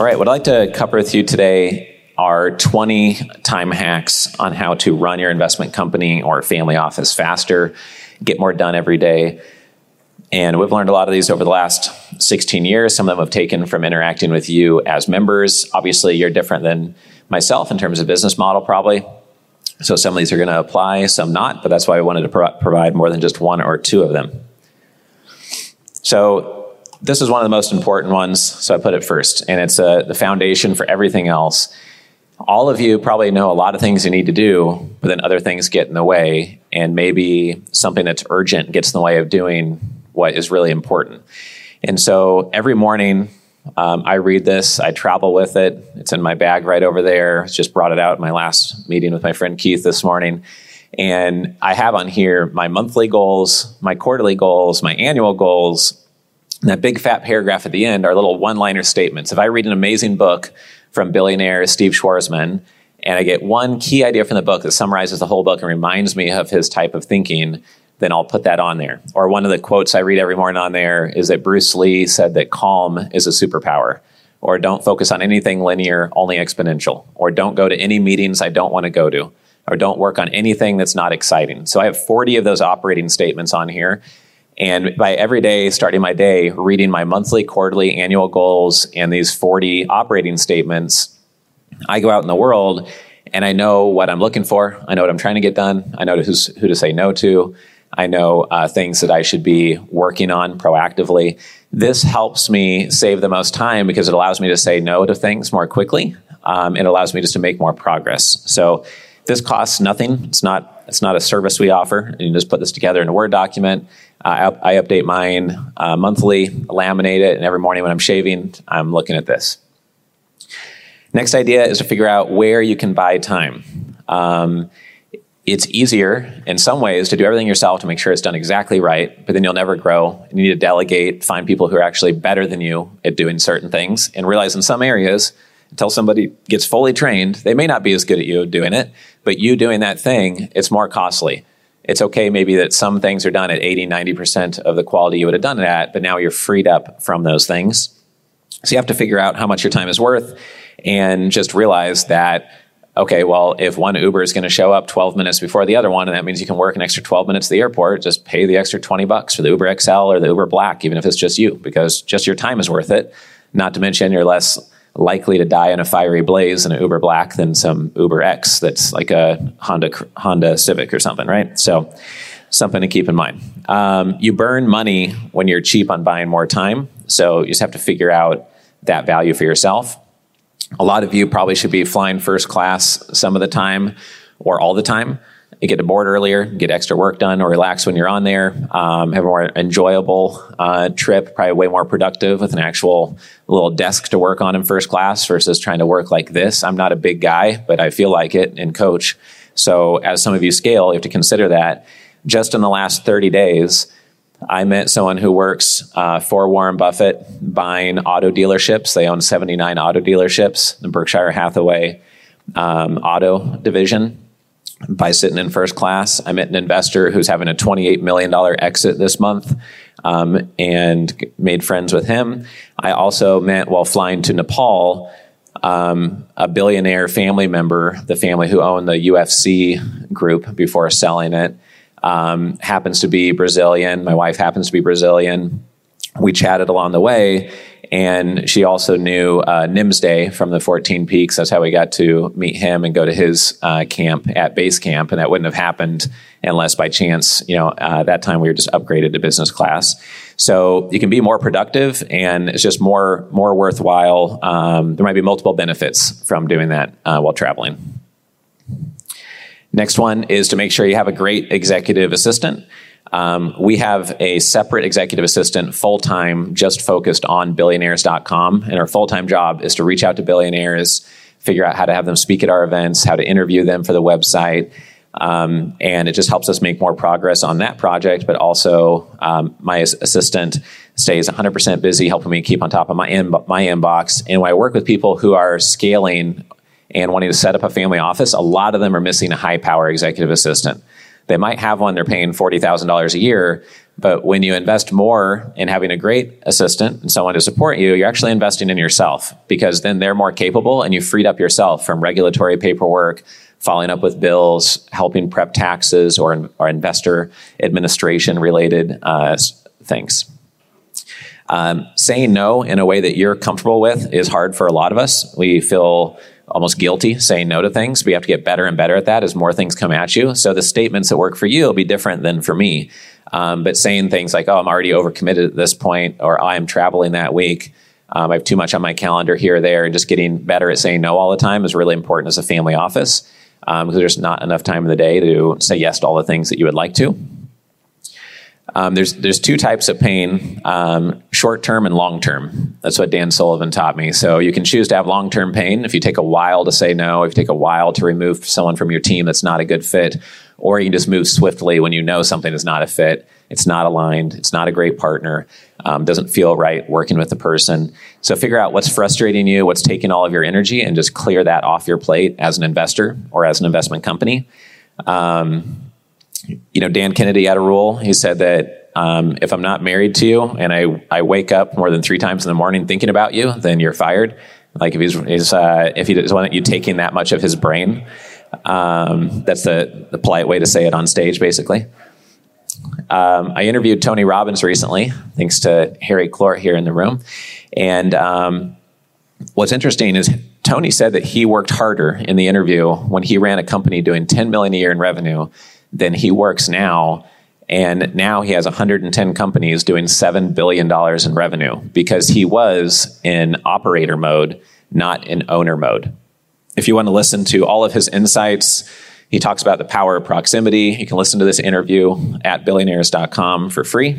All right, what I'd like to cover with you today are 20 time hacks on how to run your investment company or family office faster, get more done every day. And we've learned a lot of these over the last 16 years. Some of them have taken from interacting with you as members. Obviously, you're different than myself in terms of business model, probably. So some of these are going to apply, some not, but that's why I wanted to pro- provide more than just one or two of them. So this is one of the most important ones, so I put it first, and it's uh, the foundation for everything else. All of you probably know a lot of things you need to do, but then other things get in the way, and maybe something that's urgent gets in the way of doing what is really important. And so every morning, um, I read this, I travel with it. It's in my bag right over there. Just brought it out in my last meeting with my friend Keith this morning. And I have on here my monthly goals, my quarterly goals, my annual goals. That big fat paragraph at the end are little one liner statements. If I read an amazing book from billionaire Steve Schwarzman, and I get one key idea from the book that summarizes the whole book and reminds me of his type of thinking, then I'll put that on there. Or one of the quotes I read every morning on there is that Bruce Lee said that calm is a superpower. Or don't focus on anything linear, only exponential. Or don't go to any meetings I don't want to go to. Or don't work on anything that's not exciting. So I have 40 of those operating statements on here. And by every day, starting my day, reading my monthly, quarterly, annual goals and these 40 operating statements, I go out in the world and I know what I'm looking for. I know what I'm trying to get done. I know who to say no to. I know uh, things that I should be working on proactively. This helps me save the most time because it allows me to say no to things more quickly. Um, it allows me just to make more progress. So this costs nothing. It's not it's not a service we offer. You just put this together in a Word document. Uh, I, I, update mine uh, monthly, laminate it, and every morning when I'm shaving, I'm looking at this. Next idea is to figure out where you can buy time. Um, it's easier in some ways to do everything yourself to make sure it's done exactly right, but then you'll never grow. You need to delegate, find people who are actually better than you at doing certain things, and realize in some areas, until somebody gets fully trained, they may not be as good at you doing it, but you doing that thing, it's more costly. It's okay maybe that some things are done at 80, 90% of the quality you would have done it at, but now you're freed up from those things. So you have to figure out how much your time is worth and just realize that okay, well, if one Uber is going to show up 12 minutes before the other one, and that means you can work an extra 12 minutes at the airport, just pay the extra 20 bucks for the Uber XL or the Uber Black, even if it's just you, because just your time is worth it. Not to mention, you're less likely to die in a fiery blaze in an Uber Black than some Uber X that's like a Honda Honda Civic or something, right? So, something to keep in mind. Um, you burn money when you're cheap on buying more time, so you just have to figure out that value for yourself. A lot of you probably should be flying first class some of the time or all the time. You get to board earlier, get extra work done, or relax when you're on there. Um, have a more enjoyable uh, trip, probably way more productive with an actual little desk to work on in first class versus trying to work like this. I'm not a big guy, but I feel like it and coach. So as some of you scale, you have to consider that. Just in the last 30 days, I met someone who works uh, for Warren Buffett buying auto dealerships. They own 79 auto dealerships, the Berkshire Hathaway um, auto division. By sitting in first class, I met an investor who's having a $28 million exit this month um, and made friends with him. I also met while flying to Nepal um, a billionaire family member, the family who owned the UFC group before selling it um, happens to be Brazilian. My wife happens to be Brazilian. We chatted along the way, and she also knew uh, Nimsdai from the 14 Peaks. That's how we got to meet him and go to his uh, camp at base camp. And that wouldn't have happened unless by chance, you know, uh, that time we were just upgraded to business class. So you can be more productive, and it's just more more worthwhile. Um, there might be multiple benefits from doing that uh, while traveling. Next one is to make sure you have a great executive assistant. Um, we have a separate executive assistant full time just focused on billionaires.com. And our full time job is to reach out to billionaires, figure out how to have them speak at our events, how to interview them for the website. Um, and it just helps us make more progress on that project. But also, um, my assistant stays 100% busy helping me keep on top of my, in- my inbox. And when I work with people who are scaling and wanting to set up a family office, a lot of them are missing a high power executive assistant. They might have one, they're paying $40,000 a year, But when you invest more in having a great assistant and someone to support you, you're actually investing in yourself because then they're more capable and you freed up yourself from regulatory paperwork, following up with bills, helping prep taxes or, or investor administration related uh, things. Um, saying no in a way that you're comfortable with is hard for a lot of us. We feel almost guilty saying no to things. We have to get better and better at that as more things come at you. So the statements that work for you will be different than for me. Um, but saying things like, oh, I'm already overcommitted at this point, or I'm traveling that week, um, I have too much on my calendar here or there, and just getting better at saying no all the time is really important as a family office um, because there's not enough time in the day to say yes to all the things that you would like to. Um, there's there's two types of pain: um, short term and long term. That's what Dan Sullivan taught me. So you can choose to have long term pain if you take a while to say no, if you take a while to remove someone from your team that's not a good fit, or you can just move swiftly when you know something is not a fit, it's not aligned, it's not a great partner, um, doesn't feel right working with the person. So figure out what's frustrating you, what's taking all of your energy, and just clear that off your plate as an investor or as an investment company. Um, you know, Dan Kennedy had a rule. He said that um, if I'm not married to you and I, I wake up more than three times in the morning thinking about you, then you're fired. Like if he's, he's uh, if he doesn't want you taking that much of his brain, um, that's the, the polite way to say it on stage, basically. Um, I interviewed Tony Robbins recently, thanks to Harry Clort here in the room. And um, what's interesting is Tony said that he worked harder in the interview when he ran a company doing 10 million a year in revenue than he works now. And now he has 110 companies doing $7 billion in revenue because he was in operator mode, not in owner mode. If you want to listen to all of his insights, he talks about the power of proximity. You can listen to this interview at billionaires.com for free.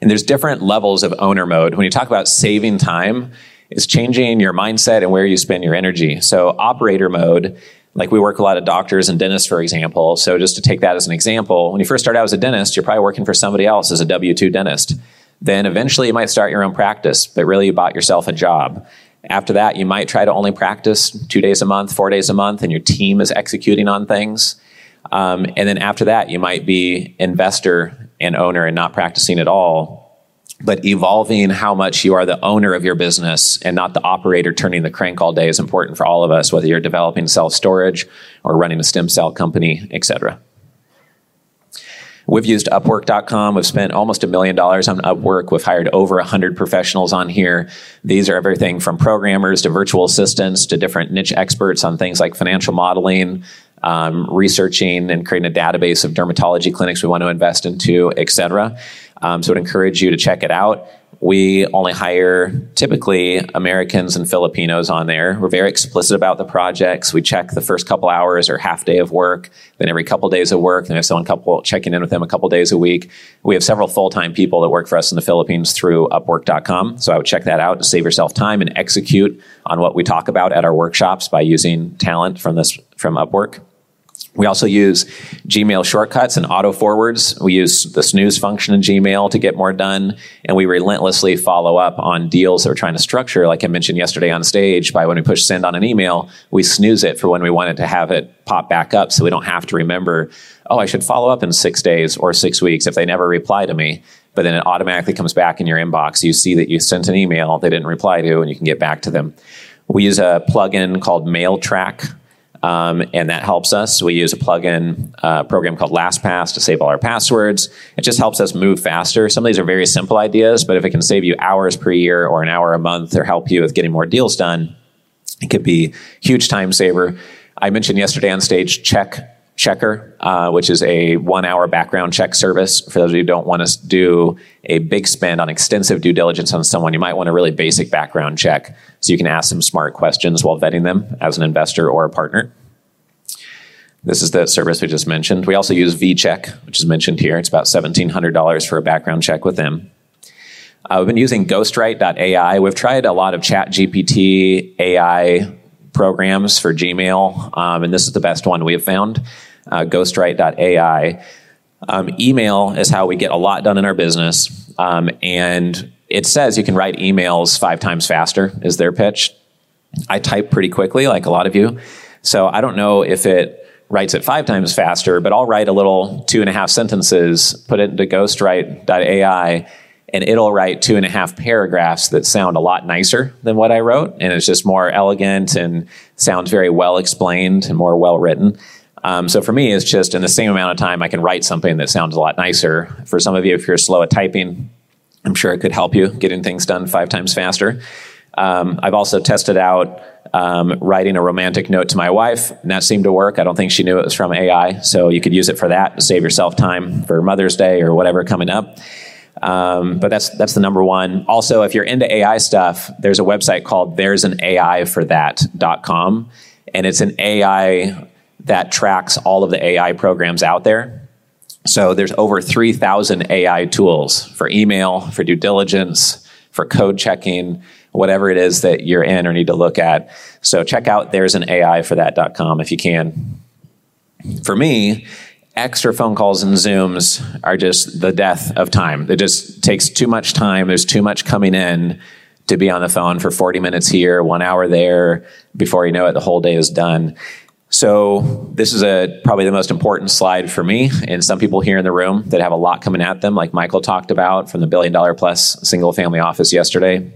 And there's different levels of owner mode. When you talk about saving time, it's changing your mindset and where you spend your energy. So, operator mode like we work a lot of doctors and dentists, for example. So just to take that as an example, when you first start out as a dentist, you're probably working for somebody else as a W 2 dentist. Then eventually you might start your own practice, but really you bought yourself a job. After that, you might try to only practice two days a month, four days a month, and your team is executing on things. Um, and then after that, you might be investor and owner and not practicing at all but evolving how much you are the owner of your business and not the operator turning the crank all day is important for all of us, whether you're developing self storage or running a stem cell company, etc. We've used Upwork.com. We've spent almost a million dollars on Upwork. We've hired over 100 professionals on here. These are everything from programmers to virtual assistants to different niche experts on things like financial modeling, um, researching and creating a database of dermatology clinics we want to invest into, et cetera. Um, so I'd encourage you to check it out. We only hire typically Americans and Filipinos on there. We're very explicit about the projects. We check the first couple hours or half day of work, then every couple days of work, then if someone couple checking in with them a couple days a week. We have several full-time people that work for us in the Philippines through Upwork.com. So I would check that out to save yourself time and execute on what we talk about at our workshops by using talent from this from Upwork. We also use Gmail shortcuts and auto forwards. We use the snooze function in Gmail to get more done. And we relentlessly follow up on deals that we're trying to structure. Like I mentioned yesterday on stage, by when we push send on an email, we snooze it for when we want it to have it pop back up so we don't have to remember, oh, I should follow up in six days or six weeks if they never reply to me. But then it automatically comes back in your inbox. You see that you sent an email they didn't reply to, and you can get back to them. We use a plugin called Mailtrack um, and that helps us. We use a plugin uh, program called LastPass to save all our passwords. It just helps us move faster. Some of these are very simple ideas, but if it can save you hours per year or an hour a month or help you with getting more deals done, it could be huge time saver. I mentioned yesterday on stage check checker, uh, which is a one hour background check service. For those of you who don't want to do a big spend on extensive due diligence on someone, you might want a really basic background check so you can ask them smart questions while vetting them as an investor or a partner. This is the service we just mentioned. We also use VCheck, which is mentioned here. It's about $1,700 for a background check with them. Uh, we've been using Ghostwrite.ai. We've tried a lot of Chat GPT AI programs for Gmail, um, and this is the best one we have found uh, Ghostwrite.ai. Um, email is how we get a lot done in our business, um, and it says you can write emails five times faster, is their pitch. I type pretty quickly, like a lot of you. So I don't know if it writes it five times faster, but I'll write a little two and a half sentences, put it into ghostwrite.ai, and it'll write two and a half paragraphs that sound a lot nicer than what I wrote. And it's just more elegant and sounds very well explained and more well written. Um, so for me, it's just in the same amount of time, I can write something that sounds a lot nicer. For some of you, if you're slow at typing, I'm sure it could help you getting things done five times faster. Um, I've also tested out um, writing a romantic note to my wife, and that seemed to work. I don't think she knew it was from AI, so you could use it for that to save yourself time for Mother's Day or whatever coming up. Um, but that's that's the number one. Also, if you're into AI stuff, there's a website called there's an AI for that.com, and it's an AI that tracks all of the AI programs out there. So there's over 3,000 AI tools for email, for due diligence, for code checking, whatever it is that you're in or need to look at. So check out there's an AI for that.com if you can. For me, extra phone calls and Zooms are just the death of time. It just takes too much time. There's too much coming in to be on the phone for 40 minutes here, one hour there. Before you know it, the whole day is done. So this is a probably the most important slide for me and some people here in the room that have a lot coming at them, like Michael talked about from the billion dollar plus single family office yesterday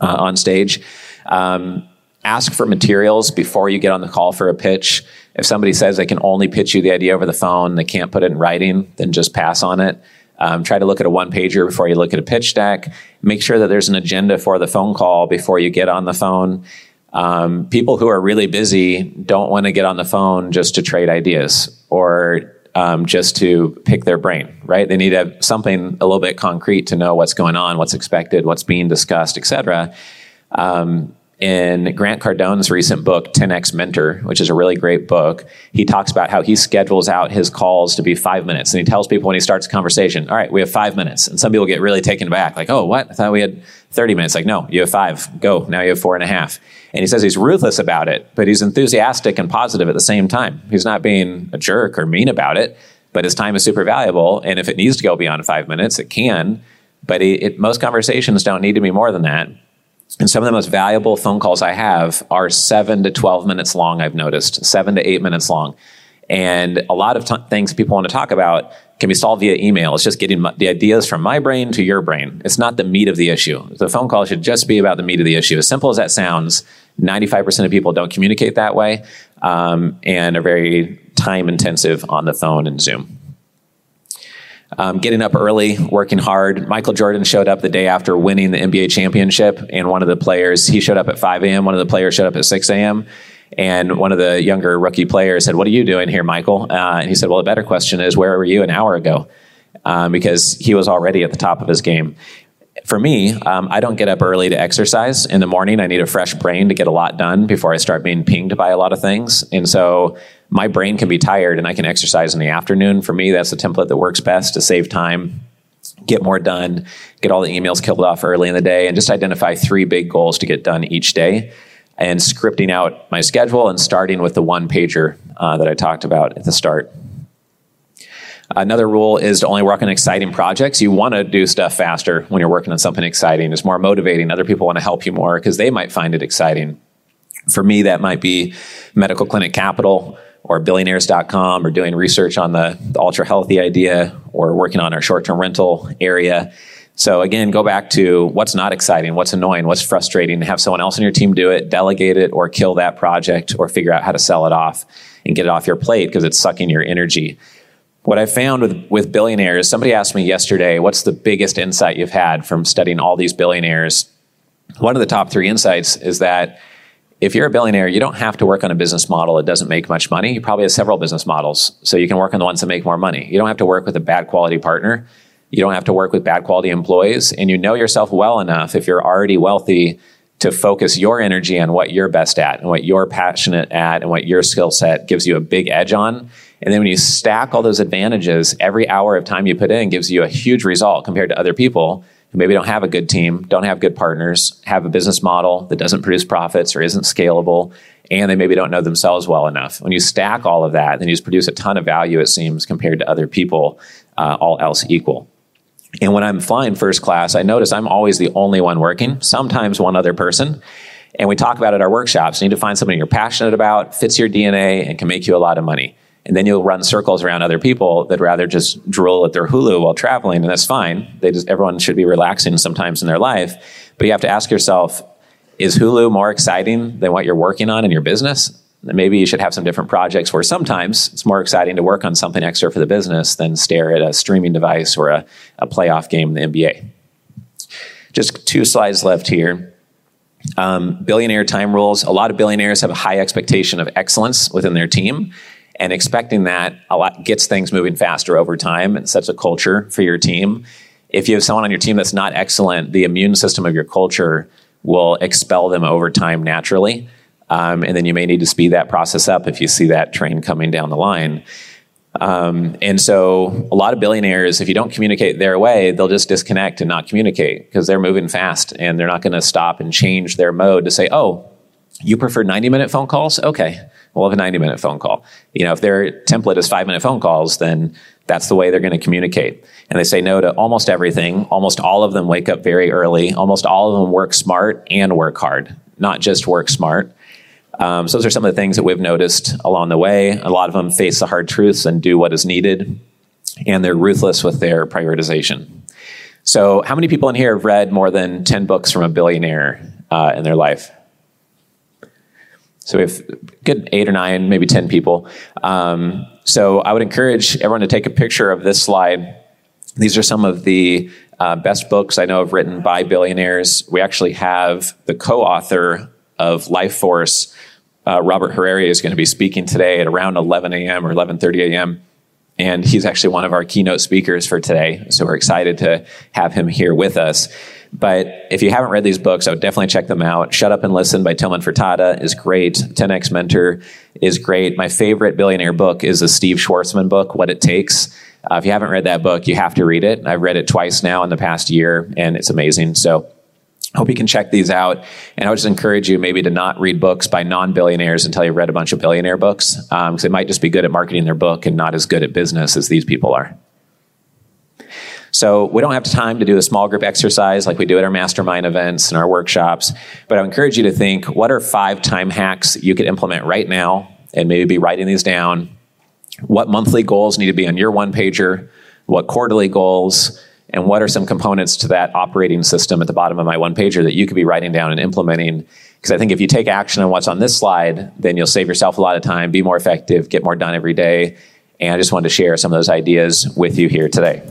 uh, on stage. Um, ask for materials before you get on the call for a pitch. If somebody says they can only pitch you the idea over the phone, they can't put it in writing, then just pass on it. Um, try to look at a one pager before you look at a pitch deck. Make sure that there's an agenda for the phone call before you get on the phone. Um, people who are really busy don't want to get on the phone just to trade ideas or um, just to pick their brain, right? They need to have something a little bit concrete to know what's going on, what's expected, what's being discussed, etc. Um, in Grant Cardone's recent book, 10x Mentor, which is a really great book, he talks about how he schedules out his calls to be five minutes. And he tells people when he starts a conversation, all right, we have five minutes. And some people get really taken aback, like, oh, what? I thought we had 30 minutes. Like, no, you have five. Go. Now you have four and a half. And he says he's ruthless about it, but he's enthusiastic and positive at the same time. He's not being a jerk or mean about it, but his time is super valuable. And if it needs to go beyond five minutes, it can. But it, it, most conversations don't need to be more than that. And some of the most valuable phone calls I have are seven to 12 minutes long, I've noticed, seven to eight minutes long. And a lot of t- things people want to talk about can be solved via email. It's just getting the ideas from my brain to your brain. It's not the meat of the issue. The phone call should just be about the meat of the issue. As simple as that sounds, 95% of people don't communicate that way um, and are very time intensive on the phone and Zoom. Um, getting up early, working hard. Michael Jordan showed up the day after winning the NBA championship, and one of the players, he showed up at 5 a.m., one of the players showed up at 6 a.m. And one of the younger rookie players said, What are you doing here, Michael? Uh, and he said, Well, the better question is, Where were you an hour ago? Um, because he was already at the top of his game. For me, um, I don't get up early to exercise in the morning. I need a fresh brain to get a lot done before I start being pinged by a lot of things. And so my brain can be tired and I can exercise in the afternoon. For me, that's the template that works best to save time, get more done, get all the emails killed off early in the day, and just identify three big goals to get done each day and scripting out my schedule and starting with the one pager uh, that I talked about at the start. Another rule is to only work on exciting projects. You want to do stuff faster when you're working on something exciting. It's more motivating. Other people want to help you more because they might find it exciting. For me, that might be Medical Clinic Capital or billionaires.com or doing research on the, the ultra healthy idea or working on our short term rental area. So again, go back to what's not exciting, what's annoying, what's frustrating. Have someone else on your team do it, delegate it, or kill that project, or figure out how to sell it off and get it off your plate because it's sucking your energy. What I found with, with billionaires, somebody asked me yesterday, what's the biggest insight you've had from studying all these billionaires? One of the top three insights is that if you're a billionaire, you don't have to work on a business model that doesn't make much money. You probably have several business models, so you can work on the ones that make more money. You don't have to work with a bad quality partner. You don't have to work with bad quality employees, and you know yourself well enough if you're already wealthy to focus your energy on what you're best at and what you're passionate at and what your skill set gives you a big edge on. And then when you stack all those advantages, every hour of time you put in gives you a huge result compared to other people who maybe don't have a good team, don't have good partners, have a business model that doesn't produce profits or isn't scalable, and they maybe don't know themselves well enough. When you stack all of that, then you just produce a ton of value, it seems, compared to other people, uh, all else equal. And when I'm flying first class, I notice I'm always the only one working, sometimes one other person. And we talk about it at our workshops. You need to find something you're passionate about, fits your DNA, and can make you a lot of money. And then you'll run circles around other people that rather just drool at their Hulu while traveling, and that's fine. They just, everyone should be relaxing sometimes in their life. But you have to ask yourself, is Hulu more exciting than what you're working on in your business? maybe you should have some different projects where sometimes it's more exciting to work on something extra for the business than stare at a streaming device or a, a playoff game in the NBA. Just two slides left here. Um, billionaire time rules. A lot of billionaires have a high expectation of excellence within their team, and expecting that a lot gets things moving faster over time and sets a culture for your team. If you have someone on your team that's not excellent, the immune system of your culture will expel them over time naturally. Um, and then you may need to speed that process up if you see that train coming down the line. Um, and so, a lot of billionaires, if you don't communicate their way, they'll just disconnect and not communicate because they're moving fast and they're not going to stop and change their mode to say, oh, you prefer 90 minute phone calls? Okay, we'll have a 90 minute phone call. You know, if their template is five minute phone calls, then that's the way they're going to communicate. And they say no to almost everything. Almost all of them wake up very early. Almost all of them work smart and work hard, not just work smart. Um, so those are some of the things that we've noticed along the way. A lot of them face the hard truths and do what is needed, and they're ruthless with their prioritization. So, how many people in here have read more than 10 books from a billionaire uh, in their life? So, we have good eight or nine, maybe 10 people. Um, so, I would encourage everyone to take a picture of this slide. These are some of the uh, best books I know of written by billionaires. We actually have the co author of Life Force uh, Robert Hariri is going to be speaking today at around 11 a.m. or 11:30 a.m. And he's actually one of our keynote speakers for today. So we're excited to have him here with us. But if you haven't read these books, I would definitely check them out. Shut Up and Listen by Tilman Fertitta is great. 10X Mentor is great. My favorite billionaire book is the Steve Schwarzman book, What It Takes. Uh, if you haven't read that book, you have to read it. I've read it twice now in the past year, and it's amazing. So Hope you can check these out. And I would just encourage you maybe to not read books by non billionaires until you've read a bunch of billionaire books, because um, they might just be good at marketing their book and not as good at business as these people are. So we don't have time to do a small group exercise like we do at our mastermind events and our workshops, but I encourage you to think what are five time hacks you could implement right now and maybe be writing these down? What monthly goals need to be on your one pager? What quarterly goals? and what are some components to that operating system at the bottom of my one pager that you could be writing down and implementing because i think if you take action on what's on this slide then you'll save yourself a lot of time be more effective get more done every day and i just wanted to share some of those ideas with you here today